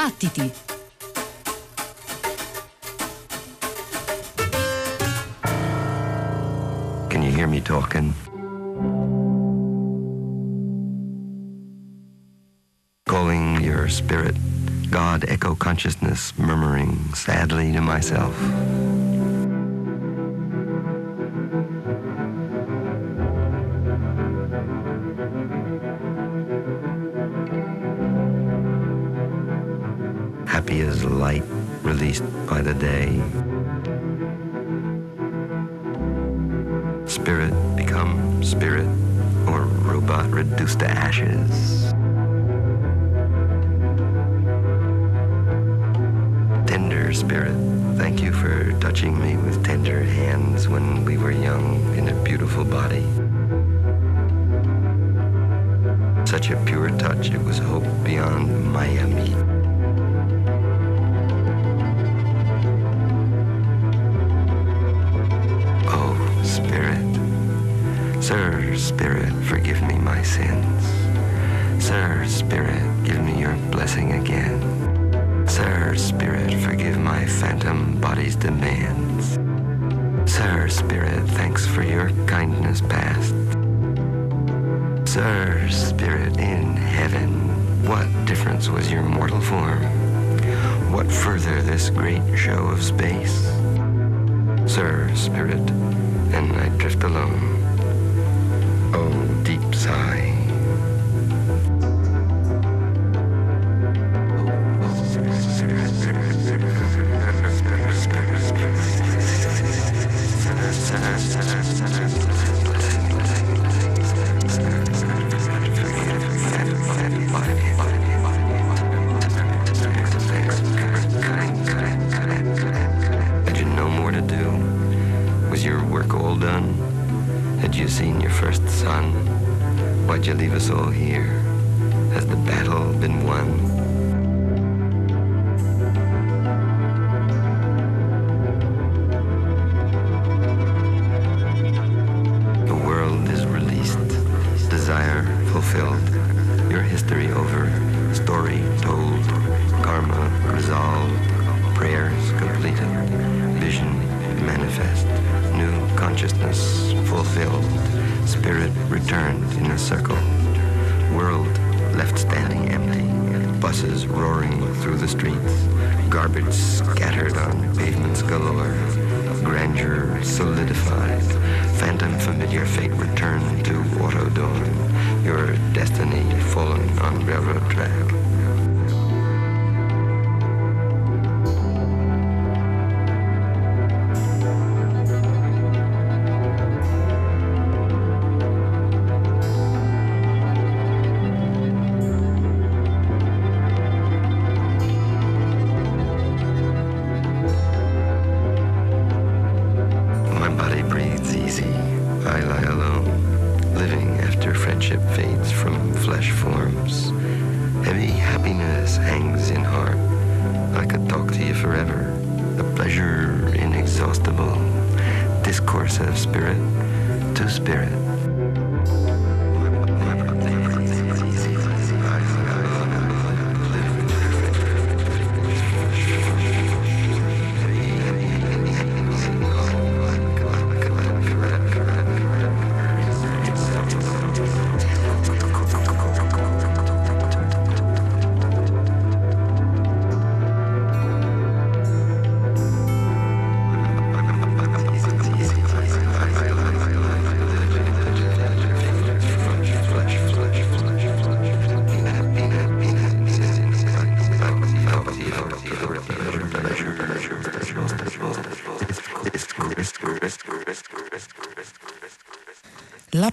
Battiti! Can you hear me talking? Calling your spirit, God echo consciousness, murmuring sadly to myself. By the day. Sins. Sir, Spirit, give me your blessing again. Sir, Spirit, forgive my phantom body's demands. Sir, Spirit, thanks for your kindness past. Sir, Spirit, in heaven, what difference was your mortal form? What further this great show of space? Sir, Spirit, and I drift alone. Oh, deep sigh. Buses roaring through the streets, garbage scattered on pavements galore, grandeur solidified, phantom familiar fate returned to auto dawn, your destiny fallen on railroad track.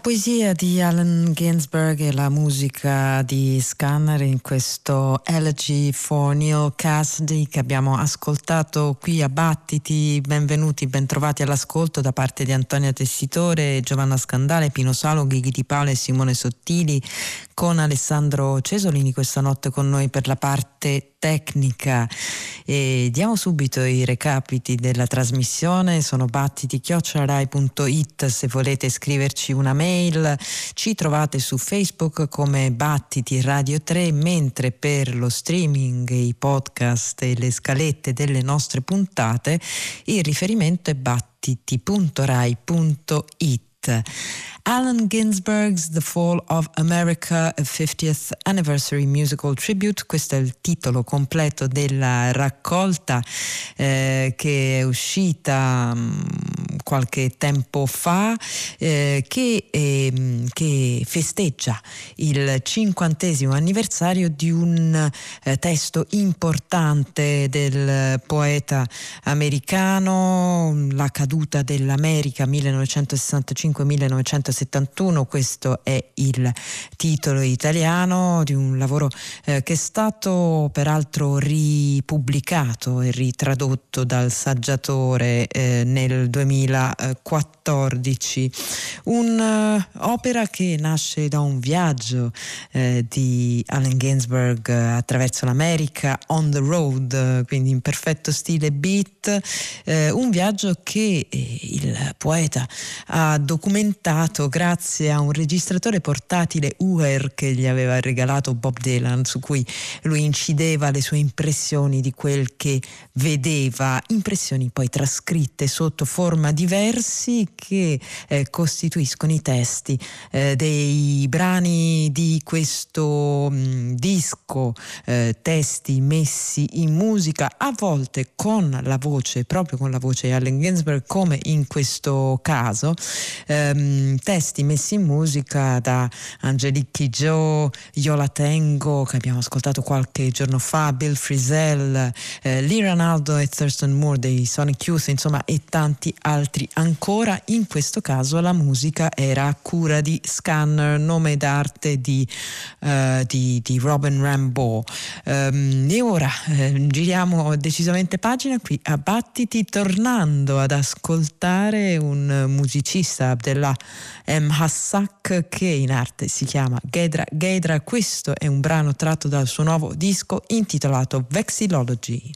Poesia di Allen Ginsberg e la musica di Scanner in questo Elegy for Neil Cassidy che abbiamo ascoltato qui a Battiti. Benvenuti, bentrovati all'ascolto da parte di Antonia Tessitore, Giovanna Scandale, Pino Salo, Ghighi Di Paolo e Simone Sottili con Alessandro Cesolini questa notte con noi per la parte tecnica. E diamo subito i recapiti della trasmissione, sono battiti-rai.it se volete scriverci una mail, ci trovate su Facebook come Battiti Radio 3, mentre per lo streaming, i podcast e le scalette delle nostre puntate il riferimento è battiti.rai.it. Allen Ginsberg's The Fall of America, a 50th Anniversary Musical Tribute, questo è il titolo completo della raccolta eh, che è uscita mh, mm, qualche tempo fa, eh, che, eh, che, festeggia il cinquantesimo anniversario di un eh, testo importante del poeta americano, La caduta dell'America 1965-1965 1971, questo è il titolo italiano di un lavoro eh, che è stato peraltro ripubblicato e ritradotto dal saggiatore eh, nel 2014. Un'opera uh, che nasce da un viaggio eh, di Allen Ginsberg attraverso l'America on the road, quindi in perfetto stile beat, eh, un viaggio che eh, il poeta ha documentato grazie a un registratore portatile UR che gli aveva regalato Bob Dylan, su cui lui incideva le sue impressioni di quel che vedeva, impressioni poi trascritte sotto forma di versi che eh, costituiscono i testi eh, dei brani di questo mh, mm, disco, eh, testi messi in musica, a volte con la voce, proprio con la voce Allen Ginsberg, come in questo caso, ehm, testi messi in musica da Angelique Joe, Io la tengo, che abbiamo ascoltato qualche giorno fa, Bill Frisell, eh, Lee Ranaldo e Thurston Moore dei Sonic Youth, insomma, e tanti altri ancora. In questo caso la musica era a cura di Scanner, nome d'arte di, uh, di, di Robin Rambeau. Um, e ora eh, giriamo decisamente pagina qui a Battiti, tornando ad ascoltare un musicista della M. Hassak che in arte si chiama Gedra Gedra. Questo è un brano tratto dal suo nuovo disco intitolato Vexillology.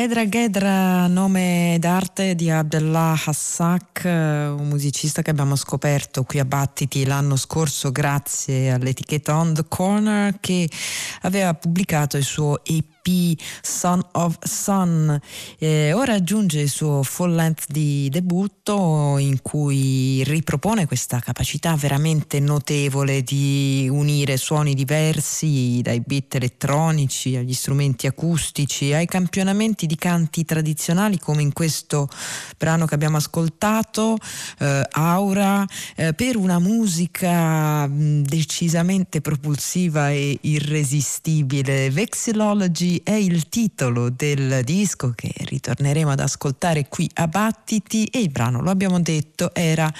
Ghedra Ghedra, nome d'arte di Abdullah Hassak, un musicista che abbiamo scoperto qui a Battiti l'anno scorso grazie all'etichetta On the Corner che aveva pubblicato il suo EP Son of Sun. Eh, ora aggiunge il suo full length di debutto in cui ripropone questa capacità veramente notevole di unire suoni diversi dai beat elettronici agli strumenti acustici ai campionamenti di canti tradizionali come in questo brano che abbiamo ascoltato, eh, Aura, eh, per una musica mh, decisamente propulsiva e irresistibile. Vexillology è il titolo del disco che ritorneremo ad ascoltare qui a Battiti e il brano, lo abbiamo detto, era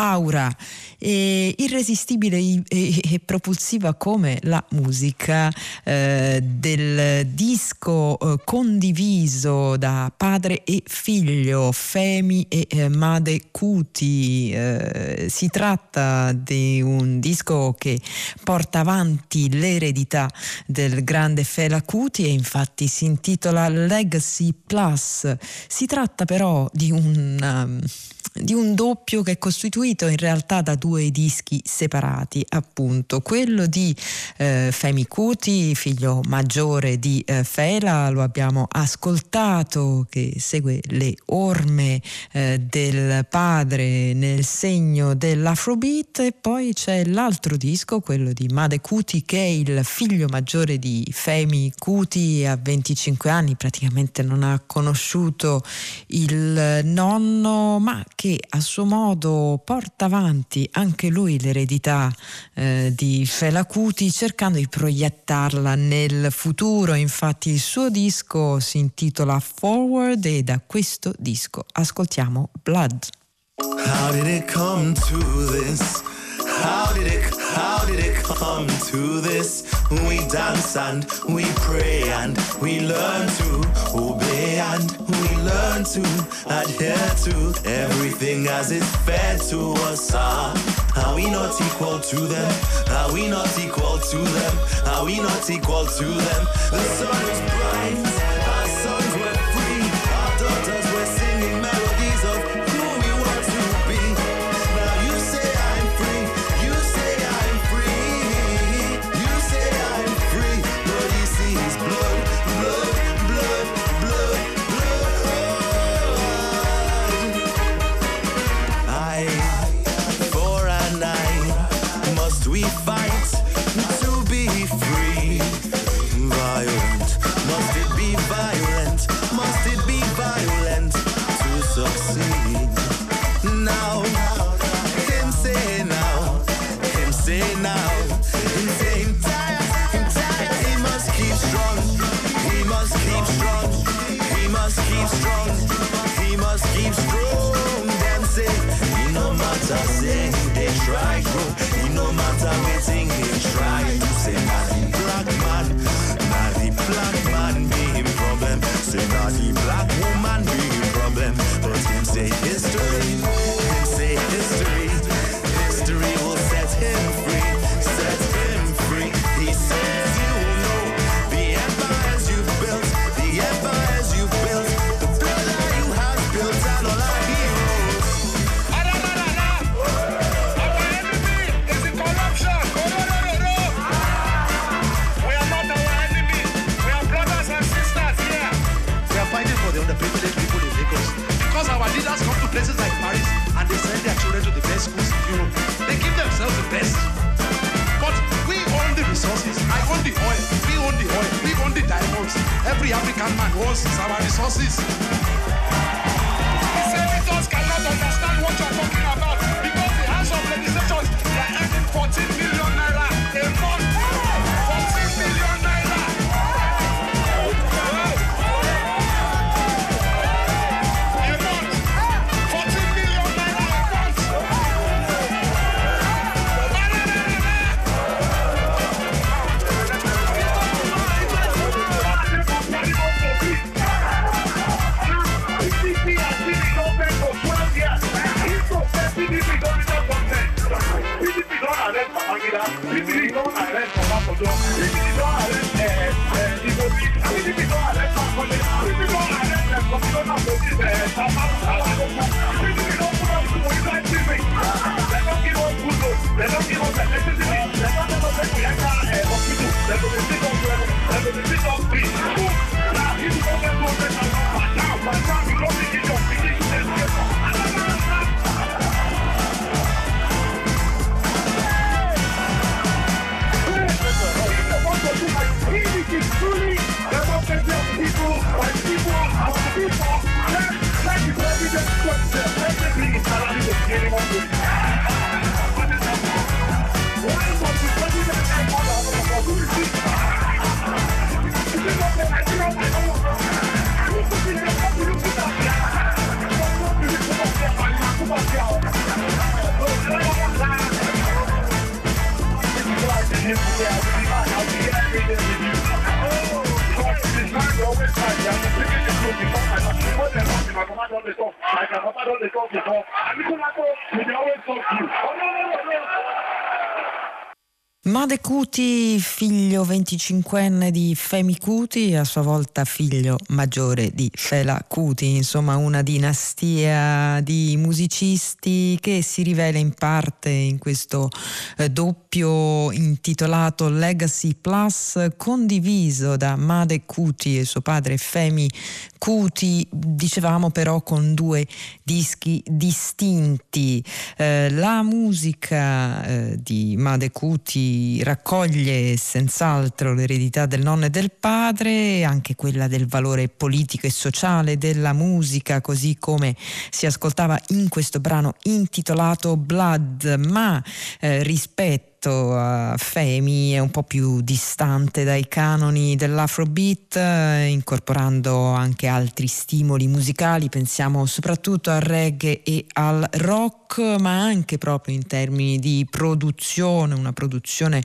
aura eh, irresistibile e, e, propulsiva come la musica eh, del disco eh, condiviso da padre e figlio Femi e eh, Made Cuti. Eh, si tratta di un disco che porta avanti l'eredità del grande Fela Cuti e infatti si intitola Legacy Plus. Si tratta però di un um, di un doppio che è costituito in realtà da due dischi separati, appunto. Quello di eh, Femi Cuti, figlio maggiore di eh, Fela, lo abbiamo ascoltato, che segue le orme eh, del padre nel segno dell'Afrobeat. E poi c'è l'altro disco, quello di Made Cuti, che è il figlio maggiore di Femi Cuti, a 25 anni praticamente non ha conosciuto il nonno, ma che a suo modo porta avanti anche lui l'eredità eh, di Fela Kuti cercando di proiettarla nel futuro. Infatti il suo disco si intitola Forward e da questo disco ascoltiamo Blood. How did it come to this? How did it, how did it come to this? We dance and we pray and we learn to obey and we learn to adhere to everything as it's fed to us. Ah, are we not equal to them? Are we not equal to them? Are we not equal to them? The sun is bright. Party Every African man wants our resources. Senators cannot understand what you're talking about Thank you. 25enne di Femi Cuti, a sua volta figlio maggiore di Fela Cuti, insomma una dinastia di musicisti che si rivela in parte in questo eh, doppio intitolato Legacy Plus, condiviso da Made Cuti e suo padre Femi Cuti, dicevamo però con due dischi distinti. Eh, la musica eh, di Made Cuti raccoglie senz'altro l'eredità del nonno e del padre, anche quella del valore politico e sociale della musica, così come si ascoltava in questo brano intitolato Blood, ma eh, rispetto rispetto a Femi è un po' più distante dai canoni dell'afrobeat, eh, incorporando anche altri stimoli musicali, pensiamo soprattutto al reggae e al rock, ma anche proprio in termini di produzione, una produzione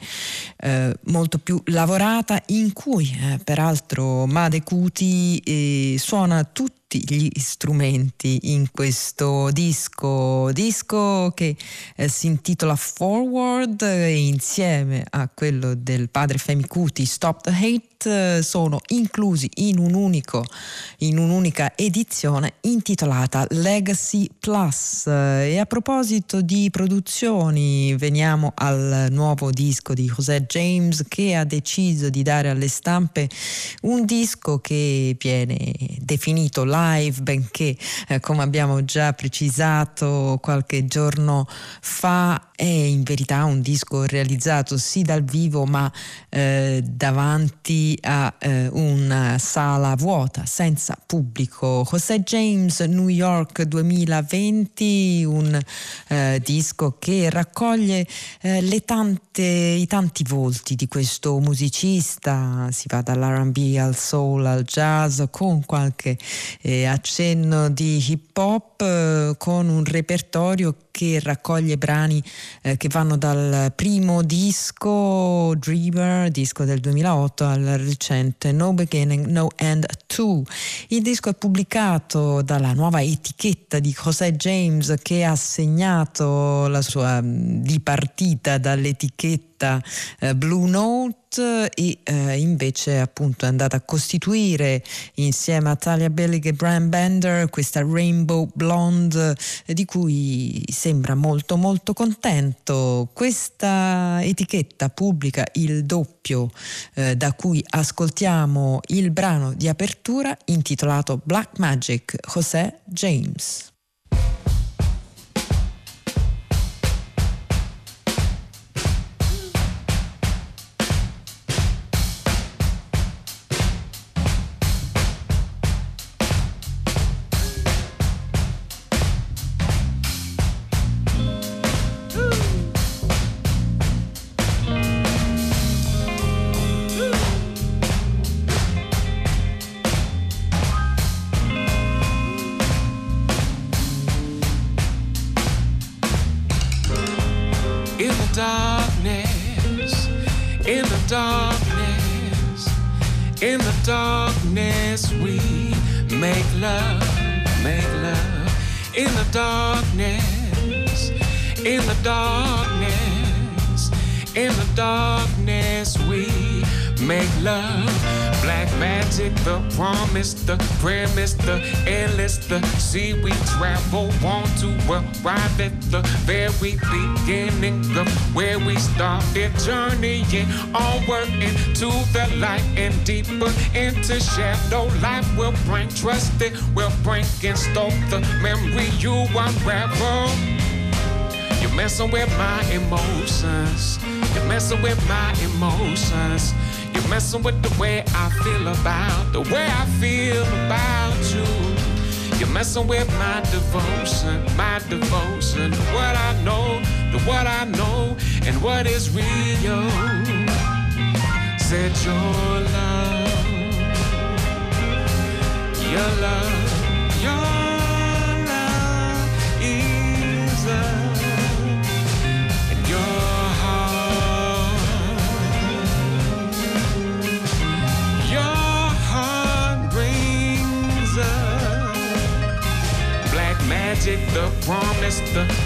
eh, molto più lavorata in cui eh, peraltro Made Cuti eh, suona tutti gli strumenti in questo disco, disco che eh, si intitola Forward e insieme a quello del padre Femi Cuti Stop the Hate eh, sono inclusi in, un unico, in un'unica edizione intitolata Legacy Plus. E a proposito di produzioni, veniamo al nuovo disco di José James che ha deciso di dare alle stampe un disco che viene definito live, benché, eh, come abbiamo già precisato qualche giorno fa, è in verità un disco realizzato sì dal vivo ma eh, davanti a eh, una sala vuota senza pubblico. José James New York 2020, un eh, disco che raccoglie eh, tante, i tanti volti di questo musicista, si va dall'RB al soul al jazz con qualche eh, accenno di hip hop, eh, con un repertorio che raccoglie brani eh, che vanno dal primo disco Dreamer, disco del 2008, al recente No Beginning, No End 2. Il disco è pubblicato dalla nuova etichetta di José James che ha segnato la sua dipartita dall'etichetta etichetta eh, Blue Note e eh, invece appunto è andata a costituire insieme a Talia Bellig e Brian Bender questa Rainbow Blonde eh, di cui sembra molto molto contento. Questa etichetta pubblica il doppio eh, da cui ascoltiamo il brano di apertura intitolato Black Magic José James. we make love, make love in the darkness, in the darkness, in the darkness we promise, the premise, the endless, the sea we travel on to arrive at the very beginning of where we started journeying onward into the light and deeper into shadow. Life will bring trust, it will bring and stoke the memory you unravel. You're messing with my emotions. You're messing with my emotions. You're messing with the way I feel about the way I feel about you. You're messing with my devotion, my devotion, what I know, to what I know, and what is real. Said your love, your love,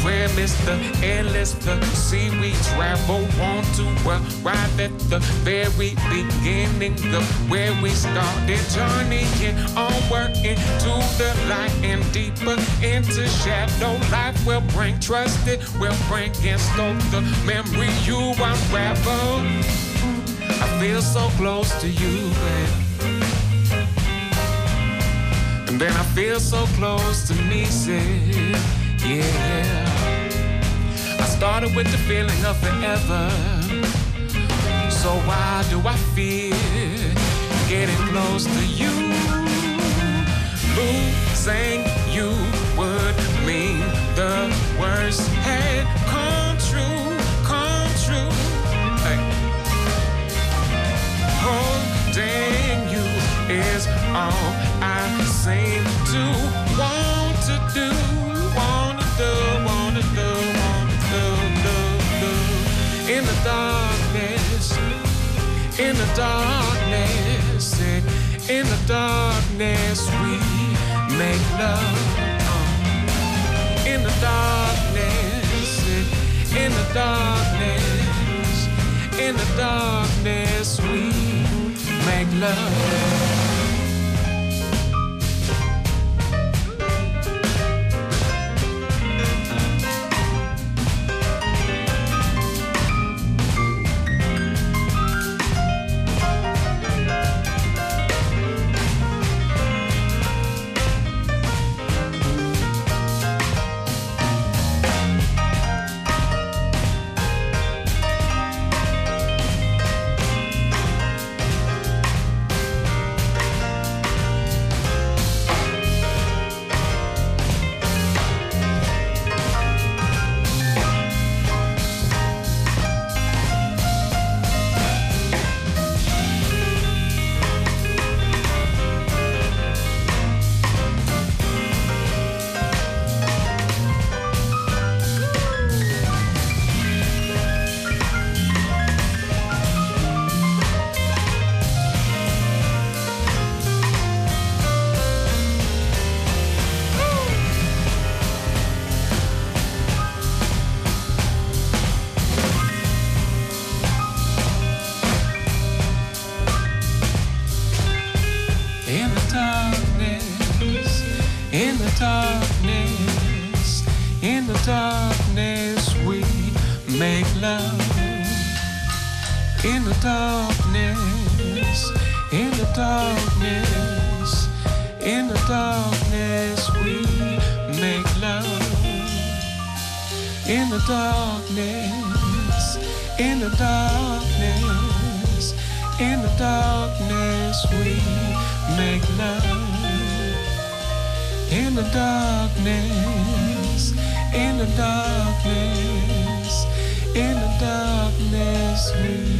the premise, the endless, the sea we travel on to arrive at the very beginning of where we started journeying on working to the light and deeper into shadow. Life will bring trust, it will bring and stoke the memory you unravel. I feel so close to you, babe. And then I feel so close to Nisi, yeah. I started with the feeling of forever. So why do I feel getting close to you? Losing you would mean the worst had come true, come true. Hey. Holding you is all I seem to want to do, In the darkness, in the darkness, in the darkness we make love. Uh. In the darkness, in the darkness, in the darkness we make love. Darkness, in the darkness, in the darkness we make love. In the darkness, in the darkness, in the darkness we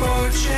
fortune.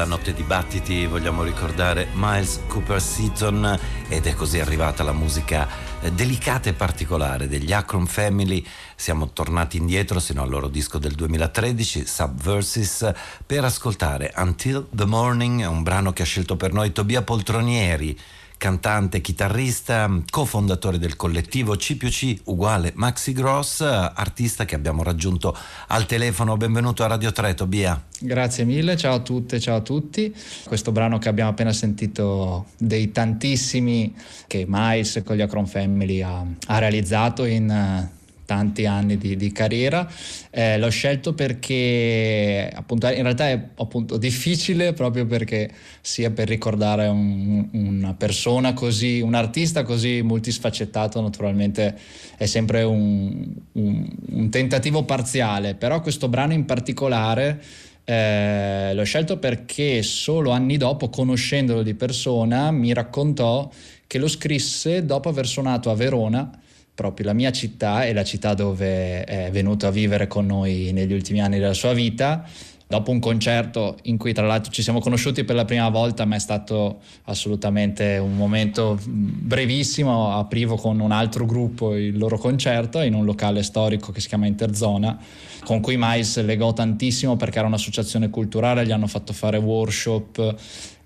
Della notte di battiti vogliamo ricordare Miles Cooper Seaton ed è così arrivata la musica delicata e particolare degli Akron Family. Siamo tornati indietro sino al loro disco del 2013, Subverses, per ascoltare Until the Morning, un brano che ha scelto per noi Tobia Poltronieri cantante, chitarrista, cofondatore del collettivo C più C uguale Maxi Gross, artista che abbiamo raggiunto al telefono. Benvenuto a Radio 3, Tobia. Grazie mille, ciao a tutte, ciao a tutti. Questo brano che abbiamo appena sentito dei tantissimi che Miles con gli Acron Family ha, ha realizzato in eh, tanti anni di, di carriera. Eh, l'ho scelto perché appunto in realtà è appunto difficile proprio perché sia per ricordare un- una persona così, un artista così multisfaccettato naturalmente è sempre un, un- un tentativo parziale, però questo brano in particolare eh, l'ho scelto perché solo anni dopo, conoscendolo di persona, mi raccontò che lo scrisse dopo aver suonato a Verona, proprio la mia città e la città dove è venuto a vivere con noi negli ultimi anni della sua vita. Dopo un concerto in cui tra l'altro ci siamo conosciuti per la prima volta, ma è stato assolutamente un momento brevissimo, aprivo con un altro gruppo il loro concerto in un locale storico che si chiama Interzona, con cui Miles legò tantissimo perché era un'associazione culturale, gli hanno fatto fare workshop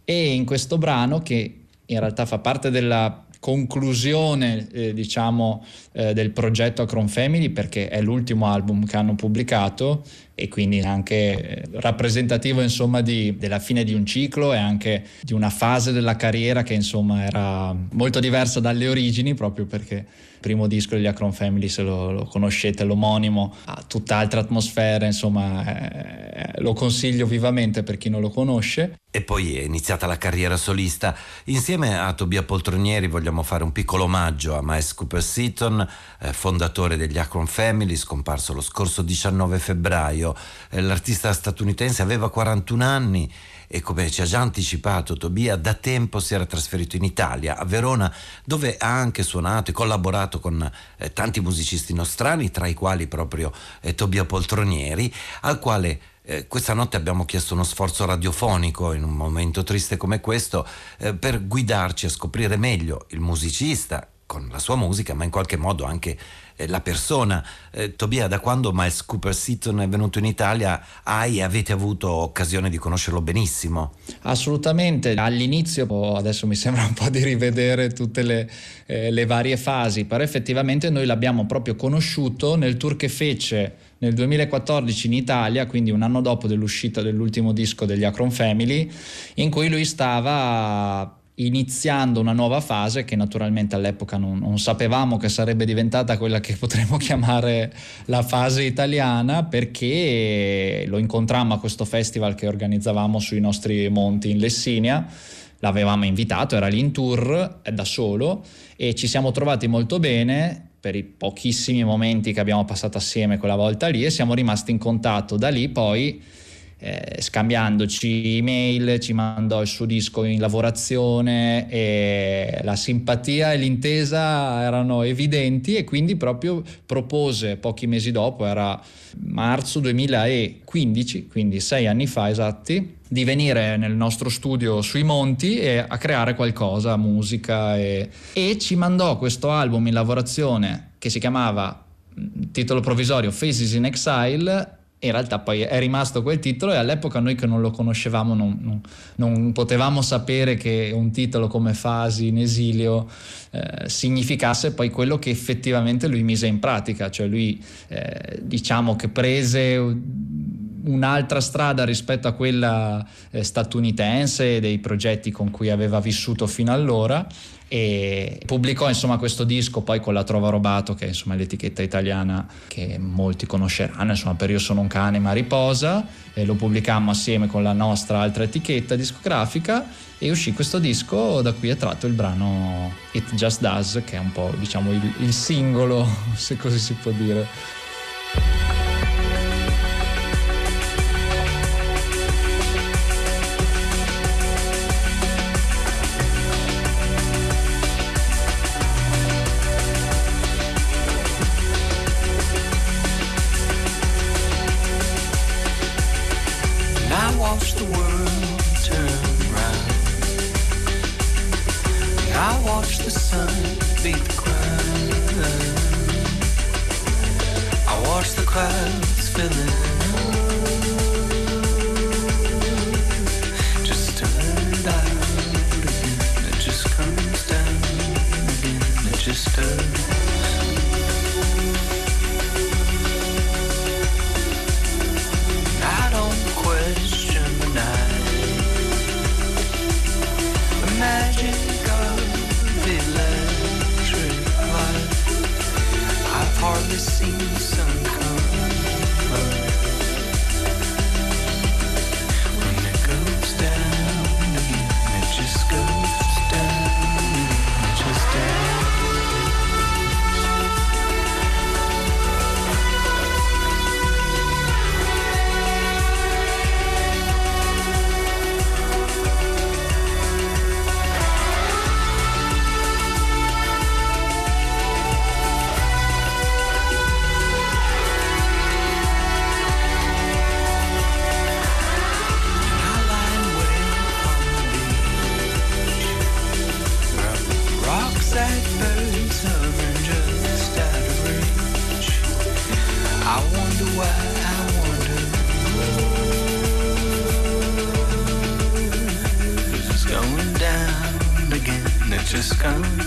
e in questo brano che in realtà fa parte della conclusione eh, diciamo eh, del progetto Acron Family perché è l'ultimo album che hanno pubblicato e quindi anche eh, rappresentativo insomma di, della fine di un ciclo e anche di una fase della carriera che insomma era molto diversa dalle origini proprio perché primo disco degli Acron Family se lo, lo conoscete l'omonimo ha tutt'altra atmosfera insomma eh, lo consiglio vivamente per chi non lo conosce E poi è iniziata la carriera solista. Insieme a Tobia Poltronieri vogliamo fare un piccolo omaggio a Miles Cooper Seaton, eh, fondatore degli Akron Family, scomparso lo scorso 19 febbraio. Eh, l'artista statunitense aveva 41 anni e come ci ha già anticipato Tobia, da tempo si era trasferito in Italia, a Verona, dove ha anche suonato e collaborato con eh, tanti musicisti nostrani, tra i quali proprio eh, Tobia Poltronieri, al quale eh, questa notte abbiamo chiesto uno sforzo radiofonico in un momento triste come questo eh, per guidarci a scoprire meglio il musicista con la sua musica, ma in qualche modo anche eh, la persona. Eh, Tobia, da quando Miles Cooper Seaton è venuto in Italia hai avete avuto occasione di conoscerlo benissimo? Assolutamente, all'inizio oh, adesso mi sembra un po' di rivedere tutte le, eh, le varie fasi, però effettivamente noi l'abbiamo proprio conosciuto nel tour che fece nel 2014 in Italia, quindi un anno dopo dell'uscita dell'ultimo disco degli Acron Family, in cui lui stava iniziando una nuova fase che naturalmente all'epoca non, non sapevamo che sarebbe diventata quella che potremmo chiamare la fase italiana perché lo incontrammo a questo festival che organizzavamo sui nostri monti in Lessinia. L'avevamo invitato, era lì in tour eh, da solo e ci siamo trovati molto bene per i pochissimi momenti che abbiamo passato assieme quella volta lì e siamo rimasti in contatto da lì. Poi eh, scambiandoci email, ci mandò il suo disco in lavorazione e la simpatia e l'intesa erano evidenti e quindi proprio propose pochi mesi dopo, era marzo 2015, quindi sei anni fa esatti, di venire nel nostro studio sui monti e a creare qualcosa, musica e, e ci mandò questo album in lavorazione che si chiamava titolo provvisorio Faces in Exile in realtà poi è rimasto quel titolo e all'epoca noi che non lo conoscevamo non, non- non potevamo sapere che un titolo come Fasi in esilio eh, significasse poi quello che effettivamente lui mise in pratica, cioè lui eh, diciamo che prese un'altra strada rispetto a quella eh, statunitense dei progetti con cui aveva vissuto fino allora e pubblicò insomma questo disco poi con la Trova Robato che è insomma l'etichetta italiana che molti conosceranno insomma per Io sono un cane ma riposa e lo pubblicammo assieme con la nostra altra etichetta discografica e uscì questo disco da cui è tratto il brano It Just Does che è un po' diciamo il, il singolo se così si può dire It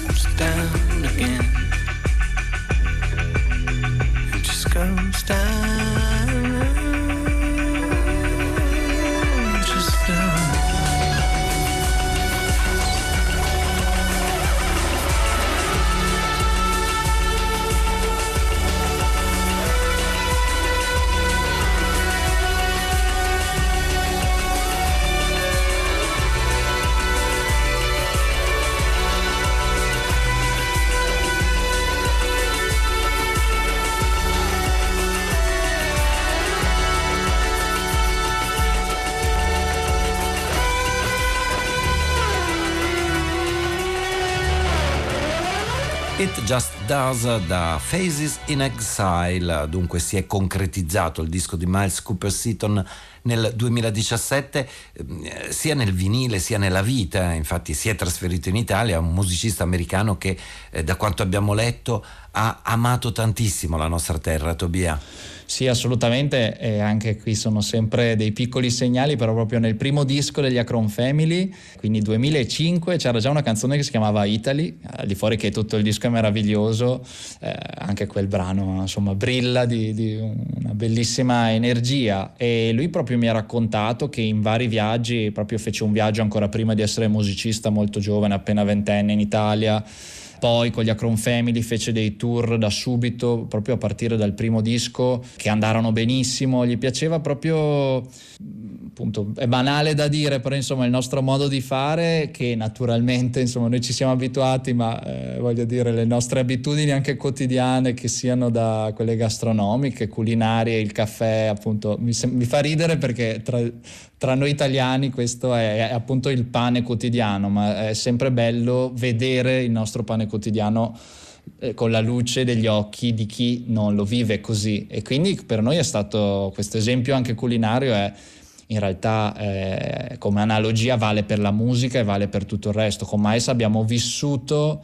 Does da Phases in Exile, dunque si è concretizzato il disco di Miles Cooper Seaton nel 2017 eh, sia nel vinile sia nella vita, infatti si è trasferito in Italia, un musicista americano che eh, da quanto abbiamo letto ha amato tantissimo la nostra terra, Tobia. Sì, assolutamente, e anche qui sono sempre dei piccoli segnali, però proprio nel primo disco degli Acron Family, quindi 2005, c'era già una canzone che si chiamava Italy, al di fuori che tutto il disco è meraviglioso, eh, anche quel brano insomma brilla di, di una bellissima energia e lui proprio mi ha raccontato che in vari viaggi, proprio fece un viaggio ancora prima di essere musicista molto giovane, appena ventenne in Italia, poi con gli Acron Family fece dei tour da subito, proprio a partire dal primo disco, che andarono benissimo. Gli piaceva proprio, appunto, è banale da dire, però insomma il nostro modo di fare, che naturalmente insomma noi ci siamo abituati, ma eh, voglio dire le nostre abitudini anche quotidiane, che siano da quelle gastronomiche, culinarie, il caffè, appunto, mi, mi fa ridere perché tra, tra noi italiani questo è, è, appunto il pane quotidiano, ma è sempre bello vedere il nostro pane quotidiano eh, con la luce degli occhi di chi non lo vive così. E quindi per noi è stato questo esempio anche culinario è in realtà eh, come analogia vale per la musica e vale per tutto il resto. Con Maes abbiamo vissuto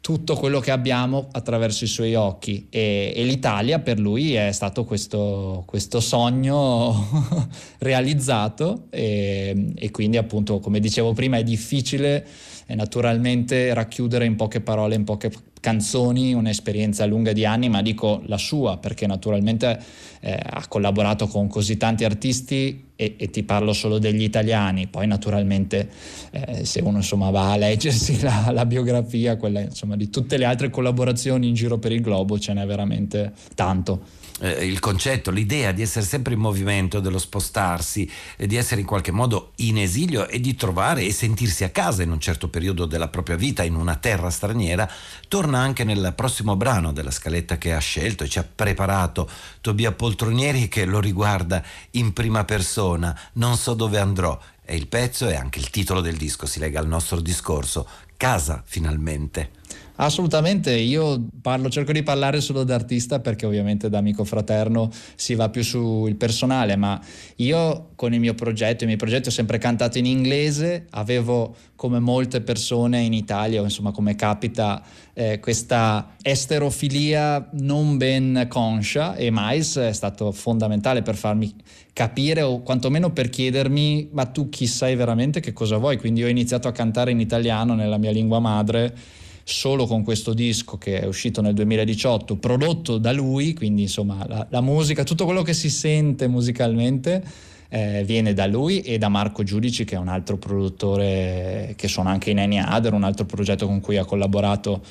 tutto quello che abbiamo attraverso i suoi occhi e, e l'Italia per lui è stato questo, questo sogno realizzato e, e, quindi appunto come dicevo prima è difficile eh, naturalmente racchiudere in poche parole, in poche canzoni un'esperienza lunga di anni ma dico la sua perché naturalmente eh, ha collaborato con così tanti artisti e, e, ti parlo solo degli italiani, poi naturalmente eh, se uno insomma va a leggersi la, la biografia, quella insomma di tutte le altre collaborazioni in giro per il globo ce n'è veramente tanto eh, il concetto, l'idea di essere sempre in movimento, dello spostarsi, eh, di essere in qualche modo in esilio e di trovare e sentirsi a casa in un certo periodo della propria vita in una terra straniera, torna anche nel prossimo brano della scaletta che ha scelto e ci ha preparato Tobia Poltronieri che lo riguarda in prima persona, non so dove andrò. E il pezzo e anche il titolo del disco si lega al nostro discorso, Casa finalmente. Assolutamente, io parlo, cerco di parlare solo d'artista perché ovviamente da amico fraterno si va più sul personale, ma io con il mio progetto, i miei progetti ho sempre cantato in inglese, avevo come molte persone in Italia, insomma come capita, eh, questa esterofilia non ben conscia e Miles è stato fondamentale per farmi capire o quantomeno per chiedermi ma tu chi sai veramente? Che cosa vuoi, quindi ho iniziato a cantare in italiano nella mia lingua madre solo con questo disco che è uscito nel 2018, prodotto da lui, quindi insomma la, la musica, tutto quello che si sente musicalmente eh, viene da lui e da Marco Giudici che è un altro produttore che suona anche in Any Other, un altro progetto con cui ha collaborato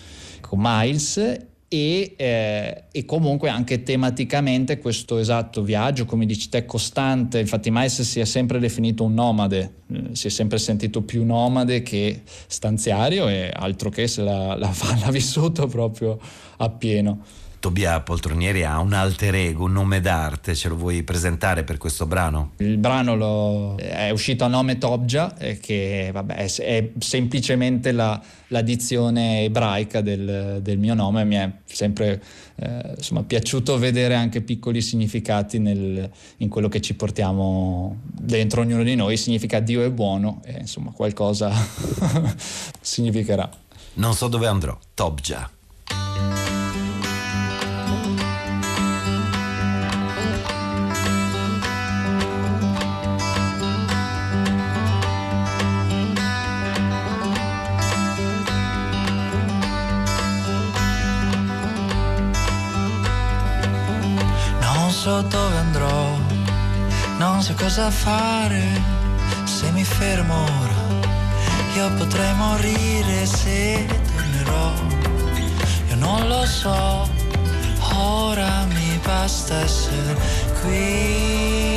con Miles e, eh, e, comunque anche tematicamente questo esatto viaggio, come dici te, costante. Infatti, Miles si è sempre definito un nomade, eh, si è sempre sentito più nomade che stanziario e altro che se l'ha, l'ha, vissuto proprio appieno. Tobia Poltronieri ha un alter ego, un nome d'arte, ce lo vuoi presentare per questo brano? Il brano lo, è uscito a nome Tobja, eh, che vabbè, è, semplicemente la, la dizione ebraica del, del, mio nome, mi è sempre eh, insomma, piaciuto vedere anche piccoli significati nel, in quello che ci portiamo dentro ognuno di noi, significa Dio è buono e insomma qualcosa significherà. Non so dove andrò, Tobja. So dove andrò, non so cosa fare se mi fermo ora. Io potrei morire se tornerò, io non lo so, ora mi basta essere qui.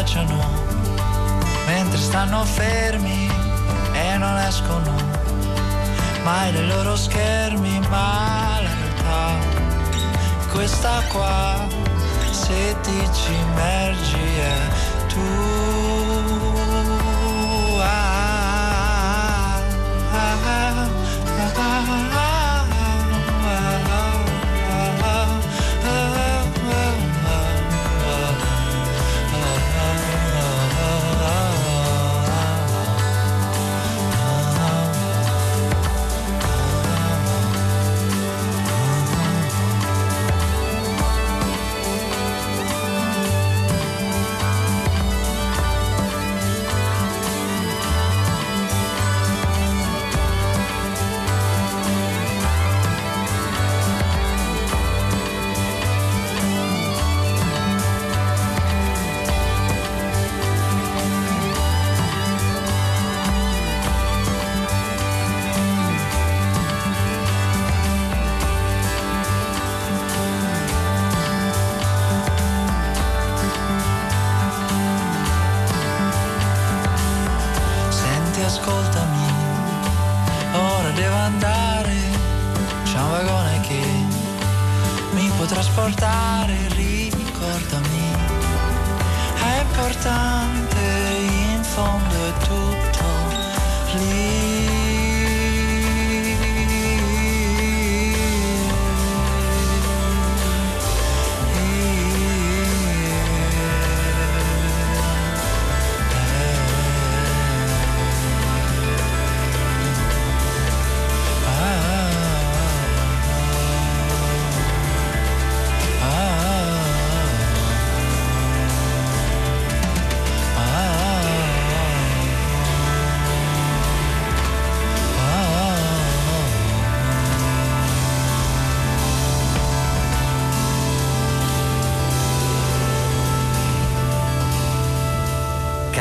Viaggiano mentre stanno fermi e non escono mai dai loro schermi, ma la realtà questa qua, se ti ci immergi è tu.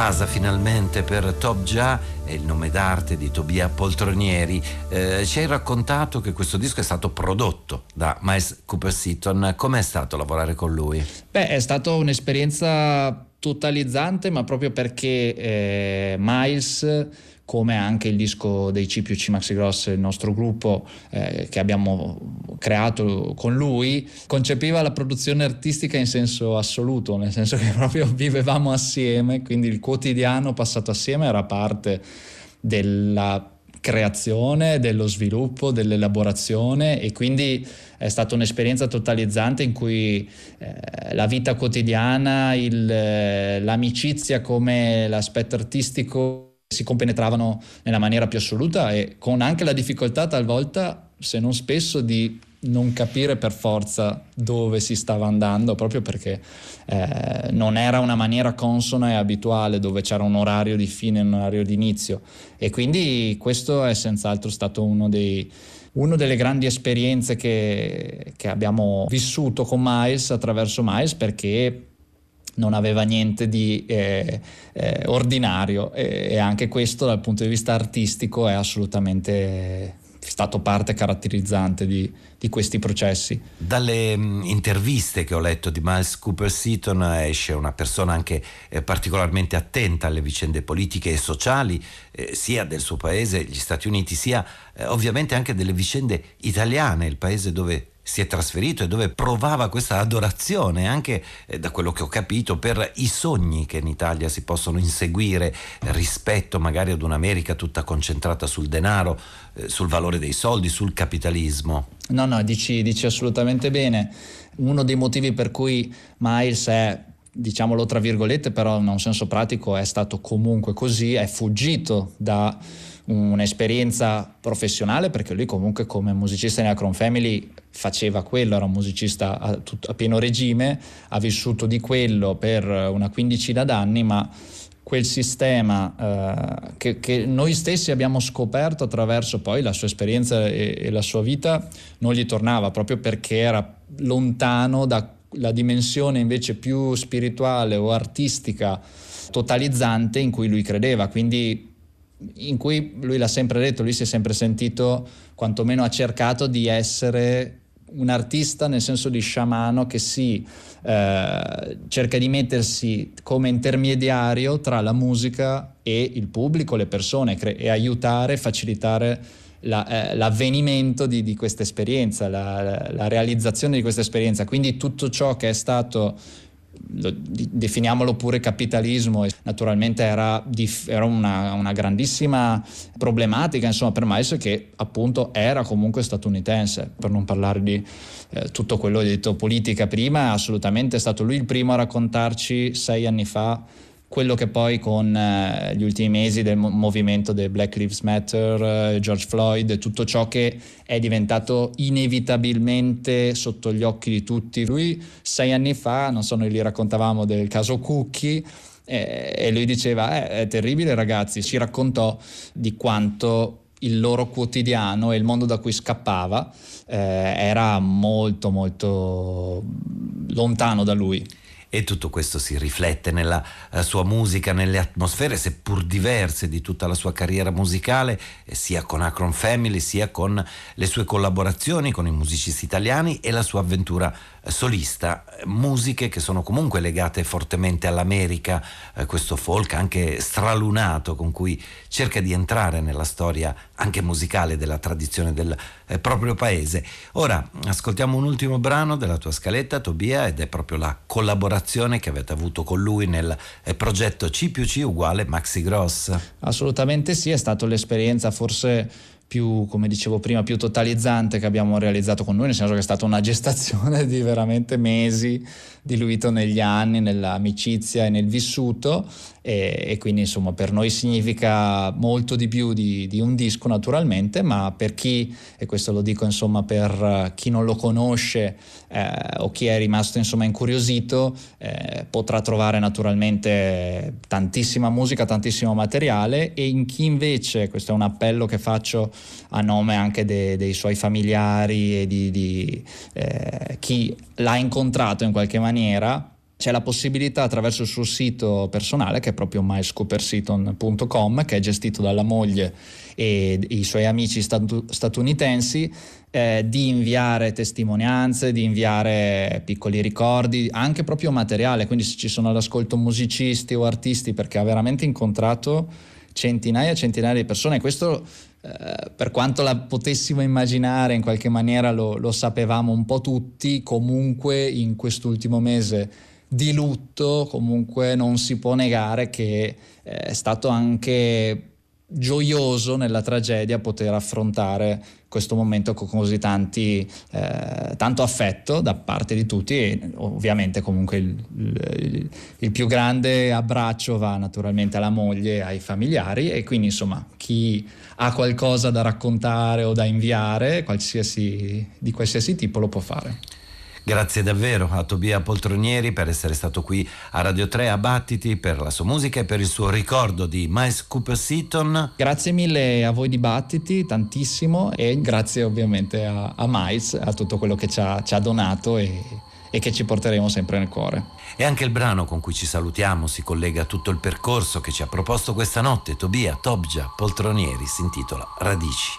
Casa finalmente per Top Già, è il nome d'arte di Tobia Poltronieri. Eh, ci hai raccontato che questo disco è stato prodotto da Miles Cooper Seaton. Com'è stato lavorare con lui? Beh, è stata un'esperienza totalizzante, ma proprio perché eh, Miles come anche il disco dei C più C Maxi Gross, il nostro gruppo eh, che abbiamo creato con lui, concepiva la produzione artistica in senso assoluto, nel senso che proprio vivevamo assieme, quindi il quotidiano passato assieme era parte della creazione, dello sviluppo, dell'elaborazione e quindi è stata un'esperienza totalizzante in cui eh, la vita quotidiana, il, eh, l'amicizia come l'aspetto artistico si compenetravano nella maniera più assoluta e con anche la difficoltà talvolta, se non spesso, di non capire per forza dove si stava andando, proprio perché eh, non era una maniera consona e abituale dove c'era un orario di fine e un orario di inizio. E quindi questo è senz'altro stato uno dei, una delle grandi esperienze che, che, abbiamo vissuto con Miles attraverso Miles perché non aveva niente di eh, eh, ordinario e, e, anche questo dal punto di vista artistico è assolutamente stato parte caratterizzante di, di questi processi. Dalle mh, mm, interviste che ho letto di Miles Cooper Seaton esce una persona anche eh, particolarmente attenta alle vicende politiche e sociali eh, sia del suo paese, gli Stati Uniti, sia eh, ovviamente anche delle vicende italiane, il paese dove si è trasferito e dove provava questa adorazione, anche eh, da quello che ho capito, per i sogni che in Italia si possono inseguire rispetto magari ad un'America tutta concentrata sul denaro, eh, sul valore dei soldi, sul capitalismo. No, no, dici, dici assolutamente bene. Uno dei motivi per cui Miles è diciamolo tra virgolette, però in un senso pratico è stato comunque così, è fuggito da un'esperienza professionale perché lui comunque come musicista in Acron Family faceva quello, era un musicista a, a, pieno regime, ha vissuto di quello per una quindicina d'anni, ma quel sistema eh, che, che, noi stessi abbiamo scoperto attraverso poi la sua esperienza e, e la sua vita non gli tornava proprio perché era lontano dalla dimensione invece più spirituale o artistica totalizzante in cui lui credeva. Quindi in cui lui l'ha sempre detto, lui si è sempre sentito, quantomeno ha cercato di essere un artista nel senso di sciamano che si eh, cerca di mettersi come intermediario tra la musica e il pubblico, le persone cre- e aiutare, facilitare la, eh, l'avvenimento di, di, questa esperienza, la, la realizzazione di questa esperienza. Quindi tutto ciò che è stato lo, definiamolo pure capitalismo, naturalmente era, era una, una, grandissima problematica insomma, per Miles che appunto era comunque statunitense, per non parlare di eh, tutto quello detto politica prima, assolutamente è stato lui il primo a raccontarci sei anni fa quello che poi con eh, gli ultimi mesi del movimento del Black Lives Matter, eh, George Floyd, tutto ciò che è diventato inevitabilmente sotto gli occhi di tutti. Lui sei anni fa, non so, noi gli raccontavamo del caso Cookie eh, e lui diceva eh, è terribile ragazzi, ci raccontò di quanto il loro quotidiano e il mondo da cui scappava eh, era molto molto lontano da lui e tutto questo si riflette nella uh, sua musica, nelle atmosfere seppur diverse di tutta la sua carriera musicale, eh, sia con Akron Family sia con le sue collaborazioni con i musicisti italiani e la sua avventura solista, musiche che sono comunque legate fortemente all'America, eh, questo folk anche stralunato con cui cerca di entrare nella storia anche musicale della tradizione del eh, proprio paese. Ora ascoltiamo un ultimo brano della tua scaletta, Tobia, ed è proprio la collaborazione che avete avuto con lui nel eh, progetto C più C uguale Maxi Gross. Assolutamente sì, è stata l'esperienza forse più, come dicevo prima, più totalizzante che abbiamo realizzato con lui, nel senso che è stata una gestazione di veramente mesi, diluito negli anni, nell'amicizia e nel vissuto e, e quindi insomma per noi significa molto di più di, di, un disco naturalmente, ma per chi, e questo lo dico insomma per chi non lo conosce eh, o chi è rimasto insomma incuriosito, eh, potrà trovare naturalmente tantissima musica, tantissimo materiale. E in chi invece, questo è un appello che faccio a nome anche de, dei suoi familiari e di, di eh, chi l'ha incontrato in qualche maniera, c'è la possibilità attraverso il suo sito personale che è proprio myscooperseaton.com che è gestito dalla moglie e i suoi amici statunitensi eh, di inviare testimonianze, di inviare piccoli ricordi, anche proprio materiale, quindi se ci sono all'ascolto musicisti o artisti perché ha veramente incontrato centinaia e centinaia di persone. Questo eh, per quanto la potessimo immaginare, in qualche maniera lo, lo sapevamo un po' tutti, comunque in quest'ultimo mese di lutto, comunque non si può negare che eh, è stato anche gioioso nella tragedia poter affrontare questo momento con così tanti, eh, tanto affetto da parte di tutti e ovviamente comunque il, il, il, più grande abbraccio va naturalmente alla moglie ai familiari e quindi insomma chi ha qualcosa da raccontare o da inviare qualsiasi, di qualsiasi tipo lo può fare. Grazie davvero a Tobia Poltronieri per essere stato qui a Radio 3 a Battiti, per la sua musica e per il suo ricordo di Miles Cooper Seaton. Grazie mille a voi di Battiti, tantissimo, e grazie ovviamente a, a Miles, a tutto quello che ci ha, ci ha donato e, e che ci porteremo sempre nel cuore. E anche il brano con cui ci salutiamo si collega a tutto il percorso che ci ha proposto questa notte Tobia Tobgia Poltronieri, si intitola Radici.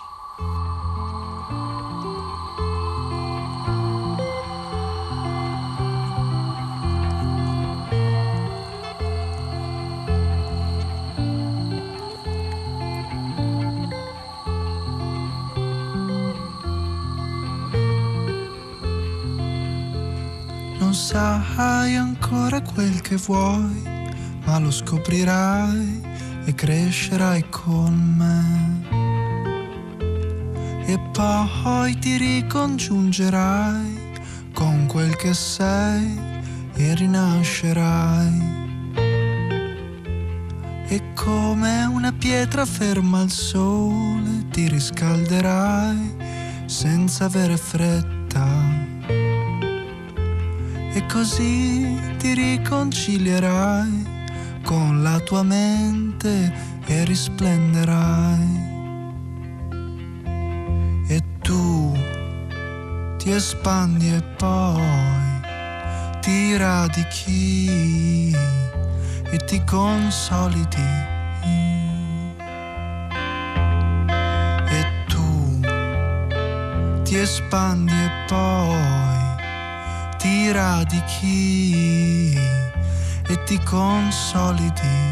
Sai ancora quel che vuoi, ma lo scoprirai e crescerai con me. E poi ti ricongiungerai con quel che sei e rinascerai. E come una pietra ferma al sole ti riscalderai senza avere fretta e così ti riconcilierai con la tua mente e risplenderai. E tu ti espandi e poi ti radichi e ti consolidi. E tu ti espandi e poi ti radichi e ti consolidi.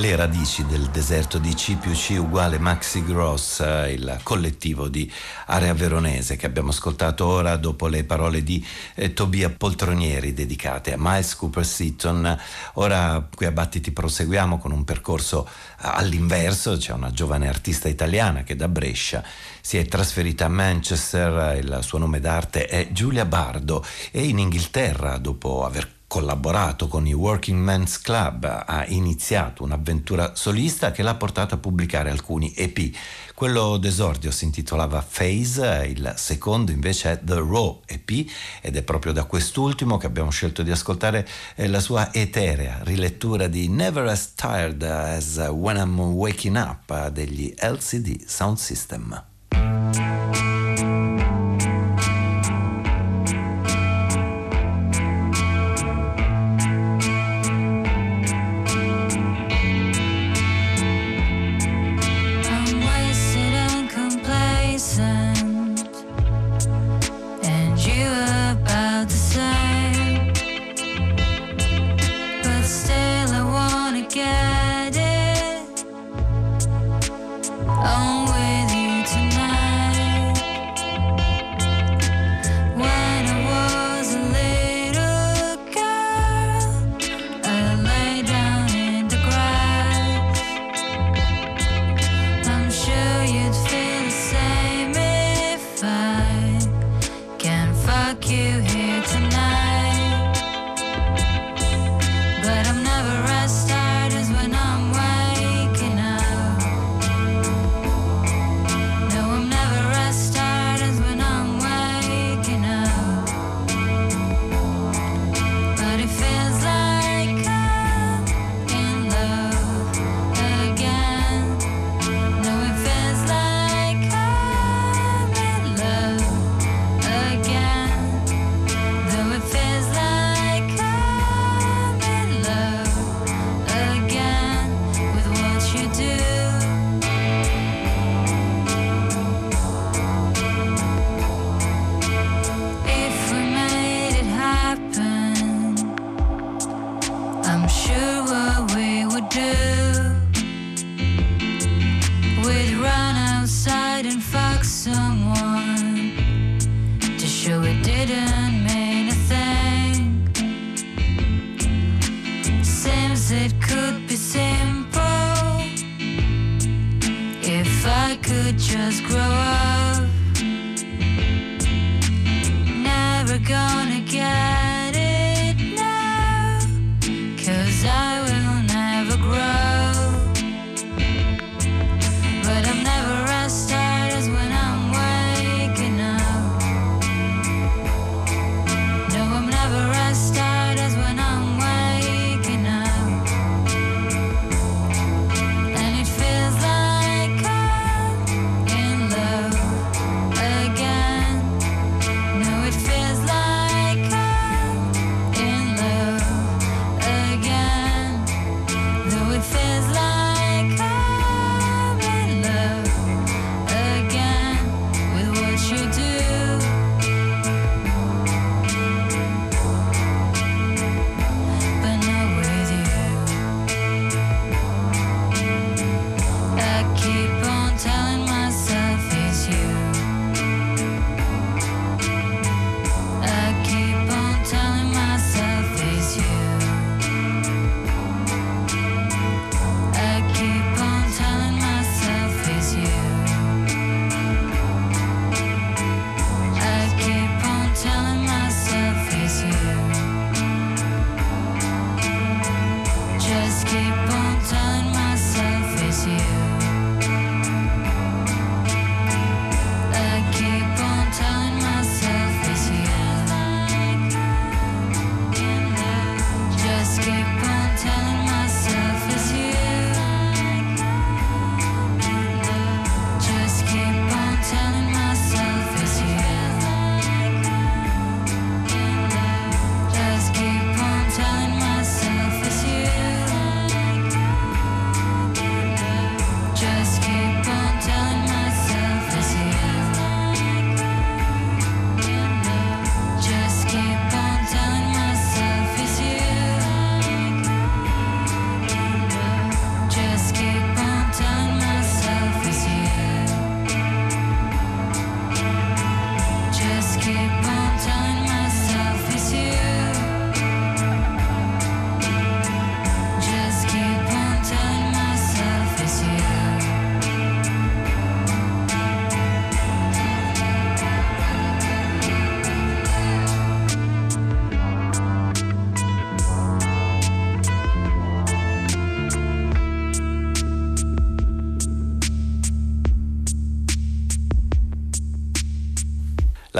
Le radici del deserto di C più C uguale Maxi Gross, il collettivo di Area Veronese che abbiamo ascoltato ora dopo le parole di eh, Tobia Poltronieri dedicate a Miles Cooper Seaton. Ora qui a Battiti proseguiamo con un percorso all'inverso, c'è una giovane artista italiana che da Brescia si è trasferita a Manchester, il suo nome d'arte è Giulia Bardo e in Inghilterra dopo aver collaborato con i Working Men's Club, ha iniziato un'avventura solista che l'ha portato a pubblicare alcuni EP. Quello d'esordio si intitolava Phase, il secondo invece è The Raw EP ed è proprio da quest'ultimo che abbiamo scelto di ascoltare eh, la sua eterea rilettura di Never as Tired as When I'm Waking Up degli LCD Sound System.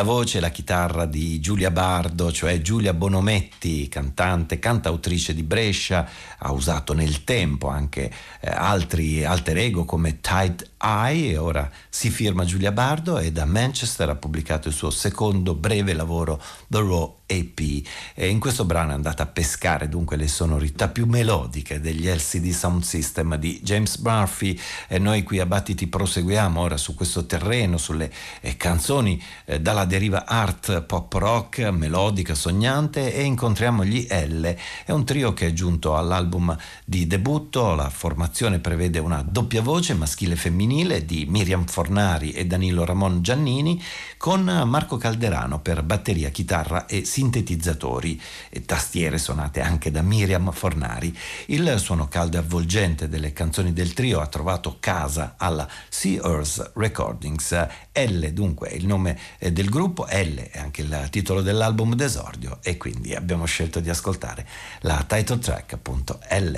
La voce la chitarra di Giulia Bardo, cioè Giulia Bonometti, cantante, cantautrice di Brescia, ha usato nel tempo anche eh, altri alter ego come Tide Eye e ora si firma Giulia Bardo e da Manchester ha pubblicato il suo secondo breve lavoro The Raw EP e in questo brano è andata a pescare dunque le sonorità più melodiche degli LCD Sound System di James Murphy. E noi qui a Battiti proseguiamo ora su questo terreno, sulle eh, canzoni eh, dalla deriva art pop rock, melodica, sognante e incontriamo gli L, è un trio che è giunto all'album di debutto, la formazione prevede una doppia voce maschile e femminile di Miriam Fornari e Danilo Ramon Giannini con Marco Calderano per batteria, chitarra e sintetizzatori e tastiere suonate anche da Miriam Fornari. Il suono caldo e avvolgente delle canzoni del trio ha trovato casa alla Sea Earth Recordings. L dunque è il nome eh, del gruppo, L è anche il titolo dell'album d'esordio e quindi abbiamo scelto di ascoltare la title track appunto L.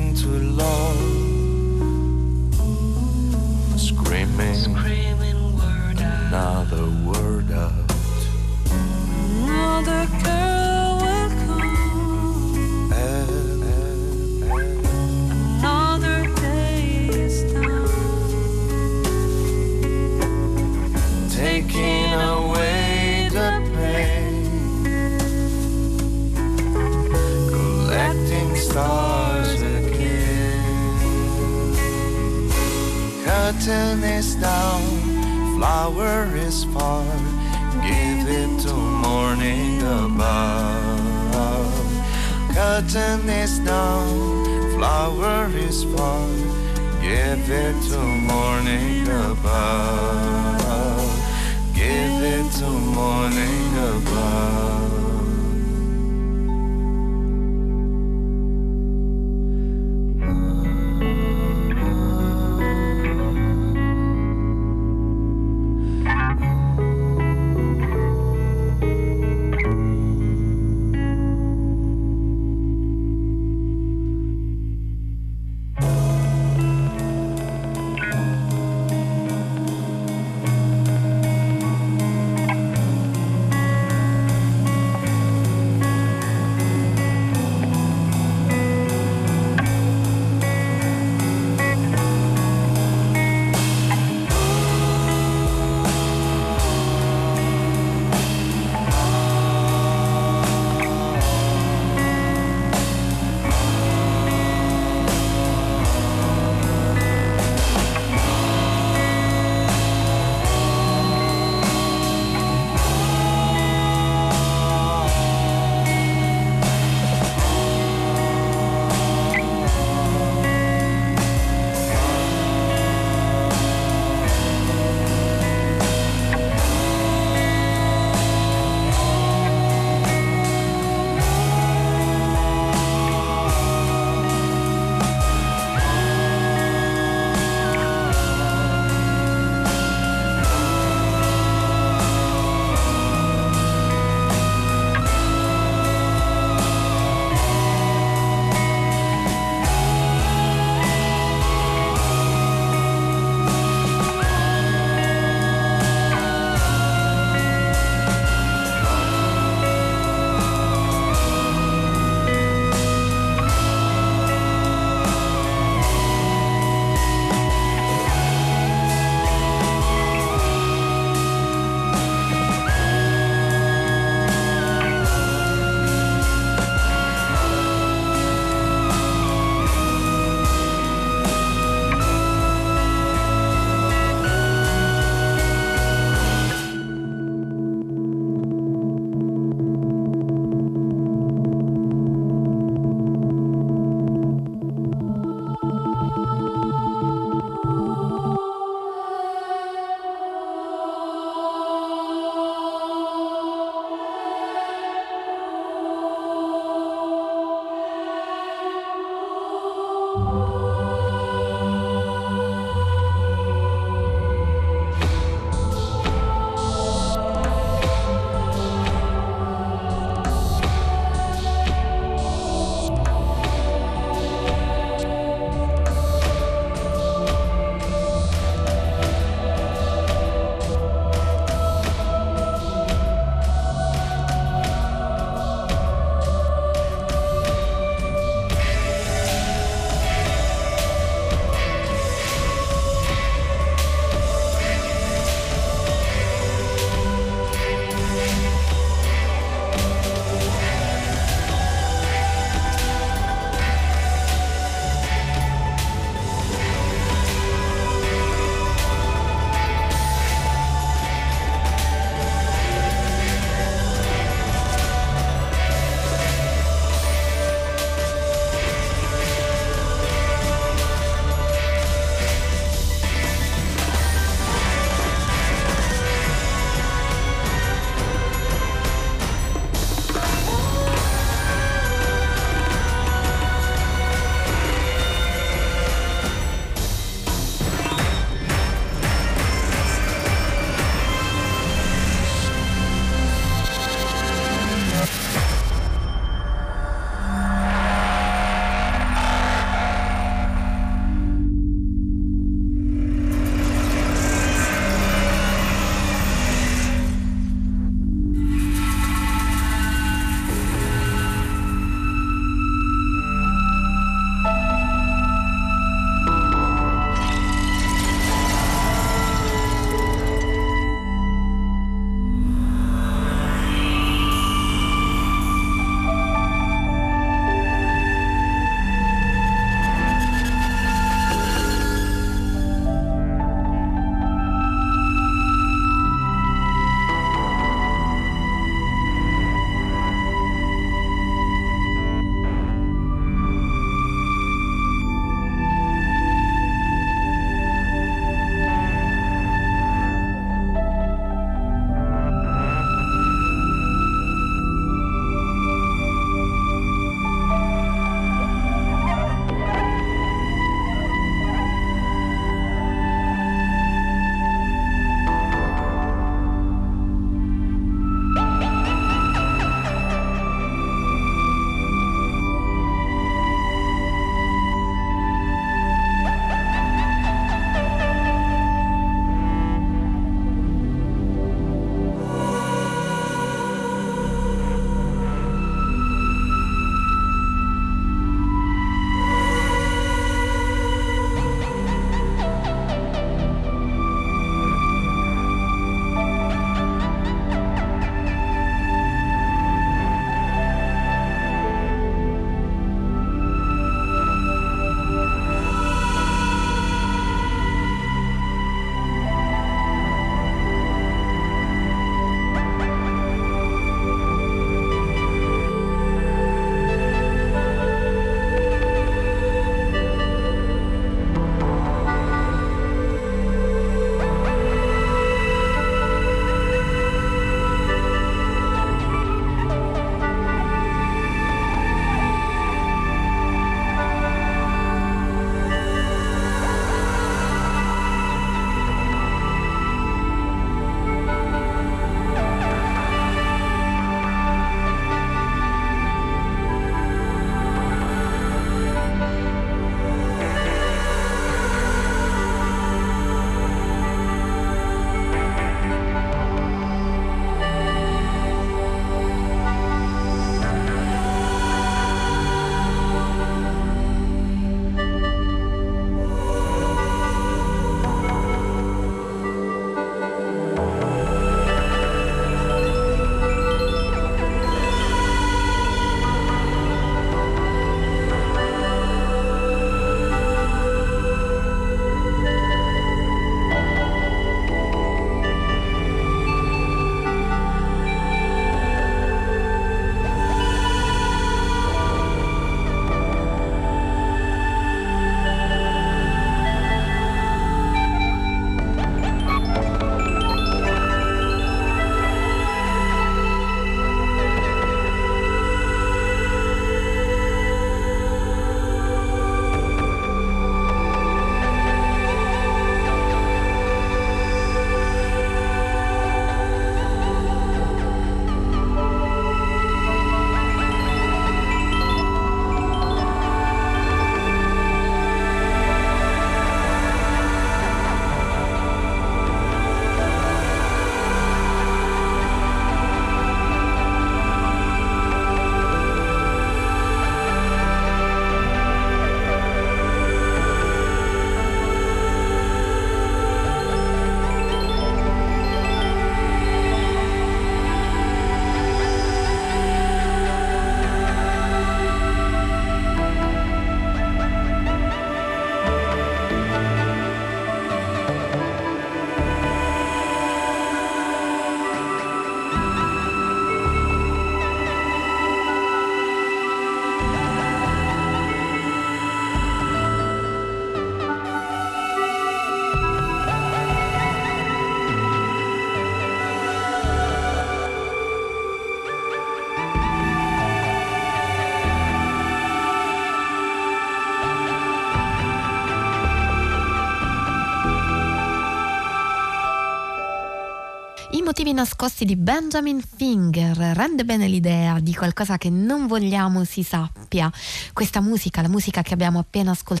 motivi nascosti di Benjamin Finger rende bene l'idea di qualcosa che non vogliamo si sappia. Questa musica, la musica che abbiamo appena ascoltato,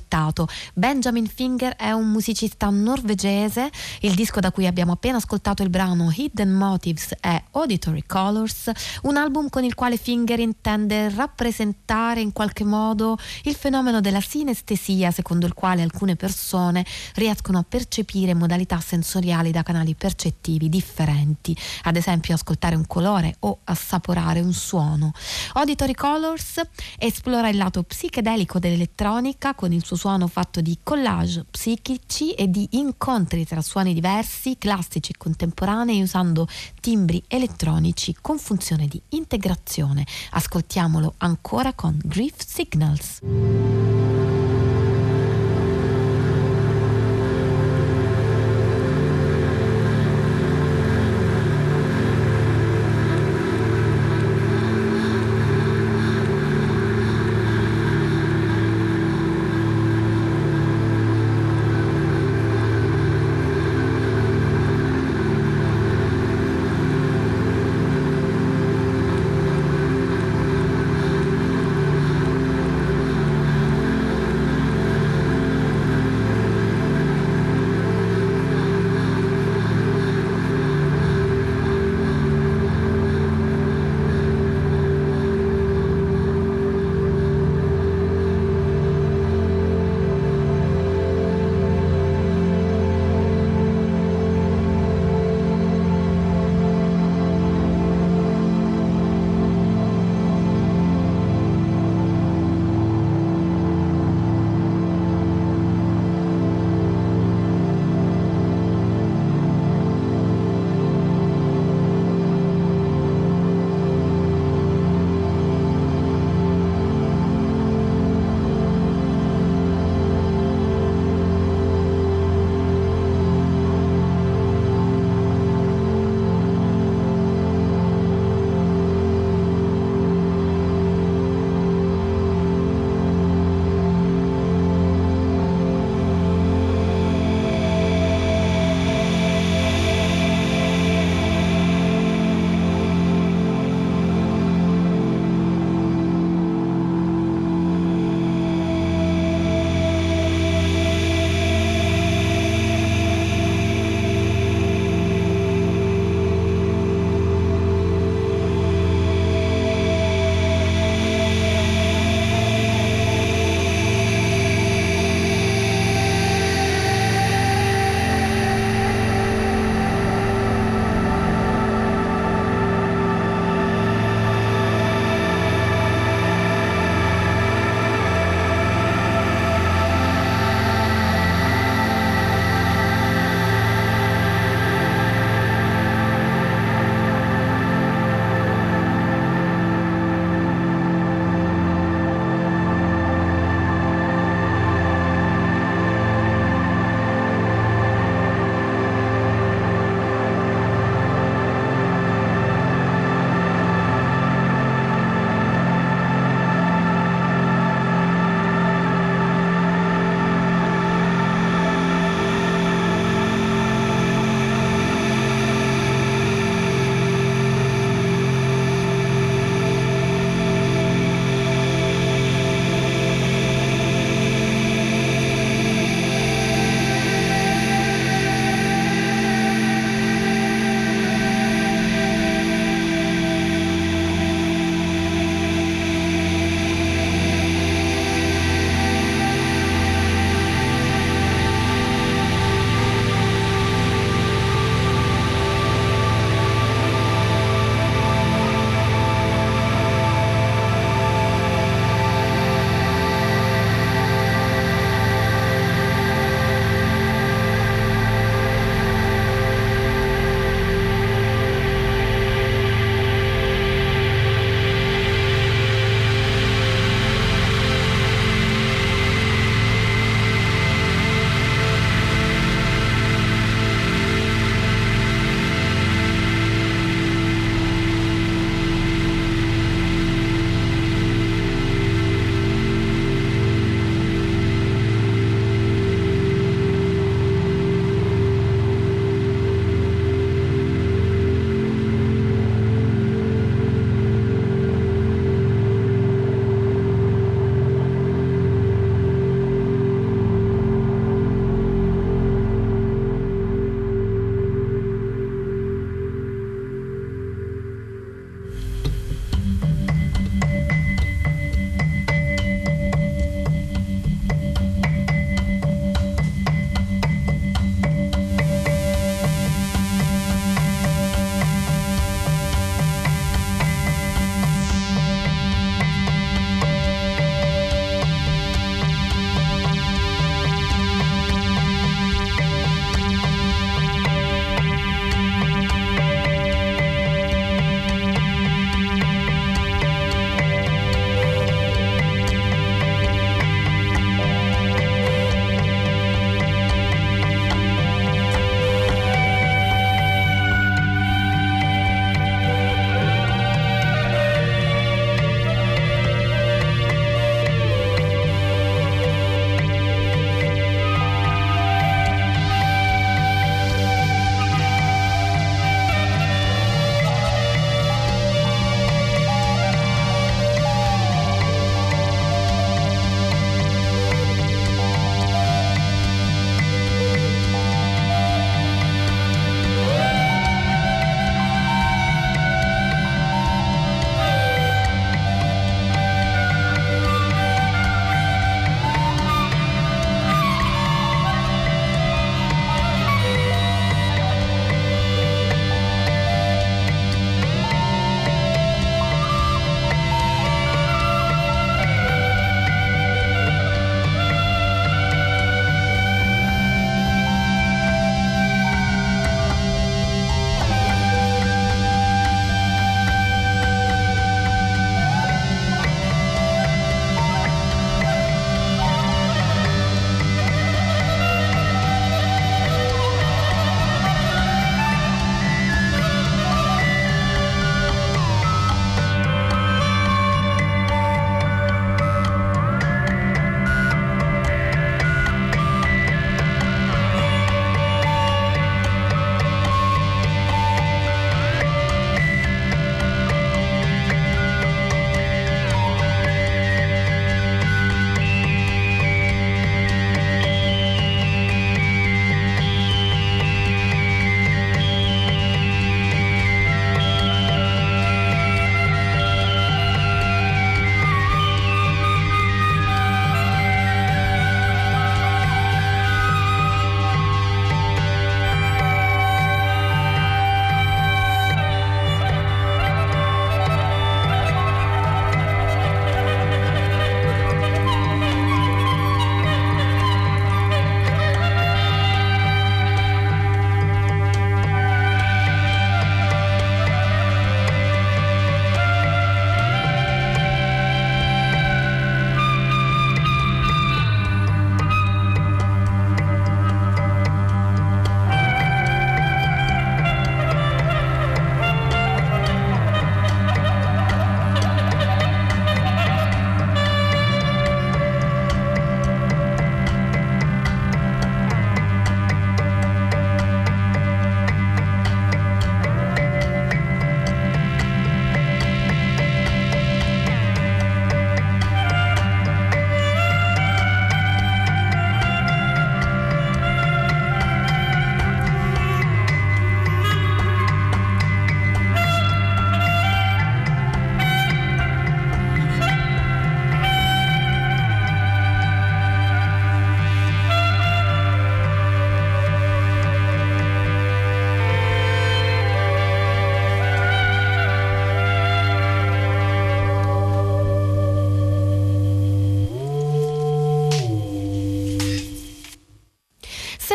Benjamin Finger è un musicista norvegese, il disco da cui abbiamo appena ascoltato il brano Hidden Motives è Auditory Colors, un album con il quale Finger intende rappresentare in qualche modo il fenomeno della sinestesia, secondo il quale alcune persone riescono a percepire modalità sensoriali da canali percettivi differenti, ad esempio ascoltare un colore o assaporare un suono. Auditory Colors esplora il lato psichedelico dell'elettronica con il suo suono fatto di collage psichici e di incontri tra suoni diversi, classici e contemporanei usando timbri elettronici con funzione di integrazione. Ascoltiamolo ancora con Grief Signals.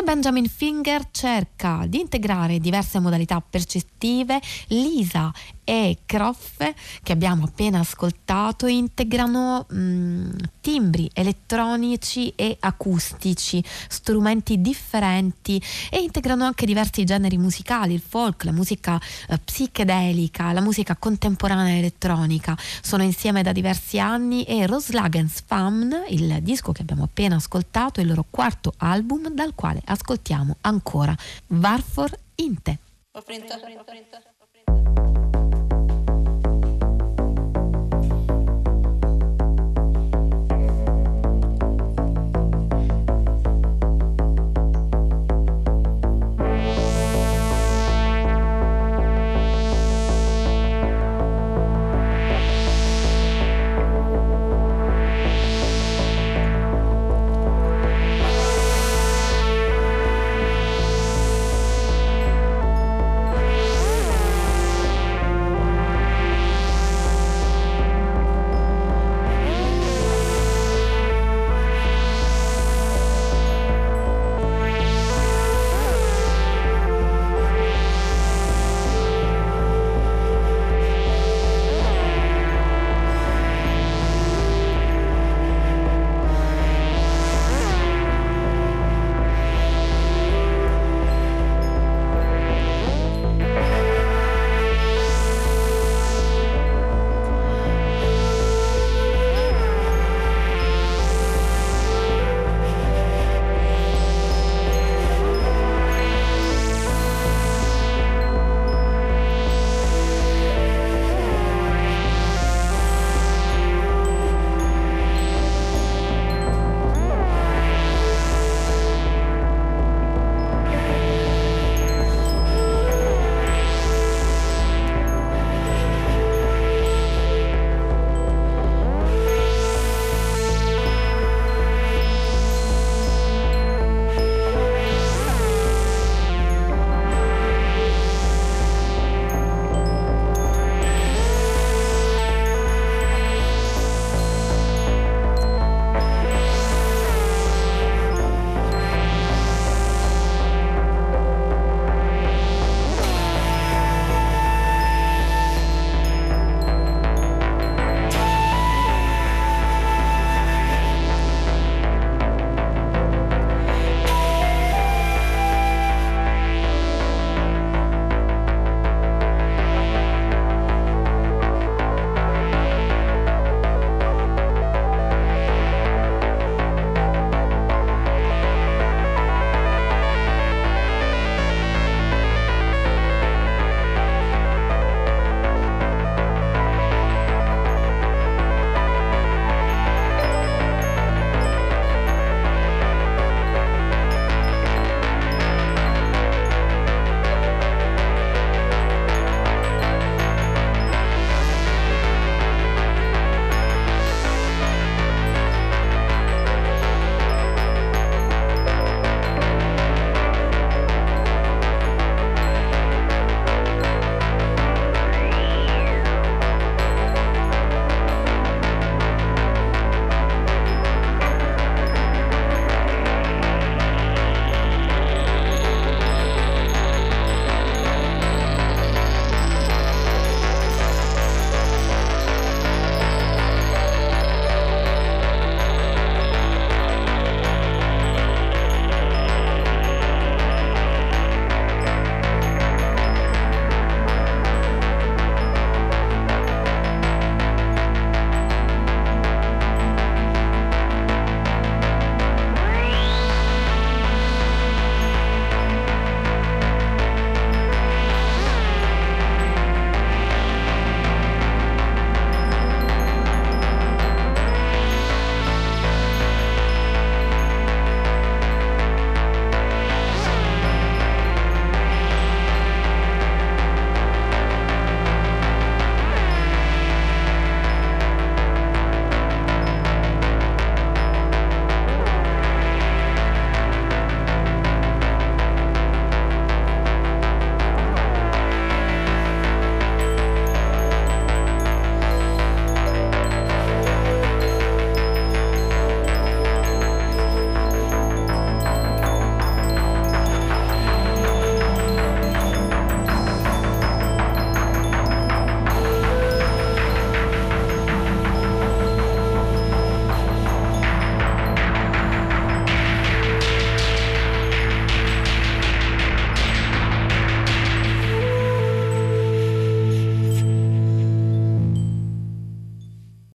Benjamin Finger cerca di integrare diverse modalità percettive, Lisa e Croffe, che abbiamo appena ascoltato, integrano mh, mm, timbri elettronici e acustici, strumenti differenti e integrano anche diversi generi musicali, il folk, la musica eh, psichedelica, la musica contemporanea elettronica. Sono insieme da diversi anni e Roslagens Famn, il disco che abbiamo appena ascoltato, è il loro quarto album dal quale ascoltiamo ancora Varfor Inte. Ho printato.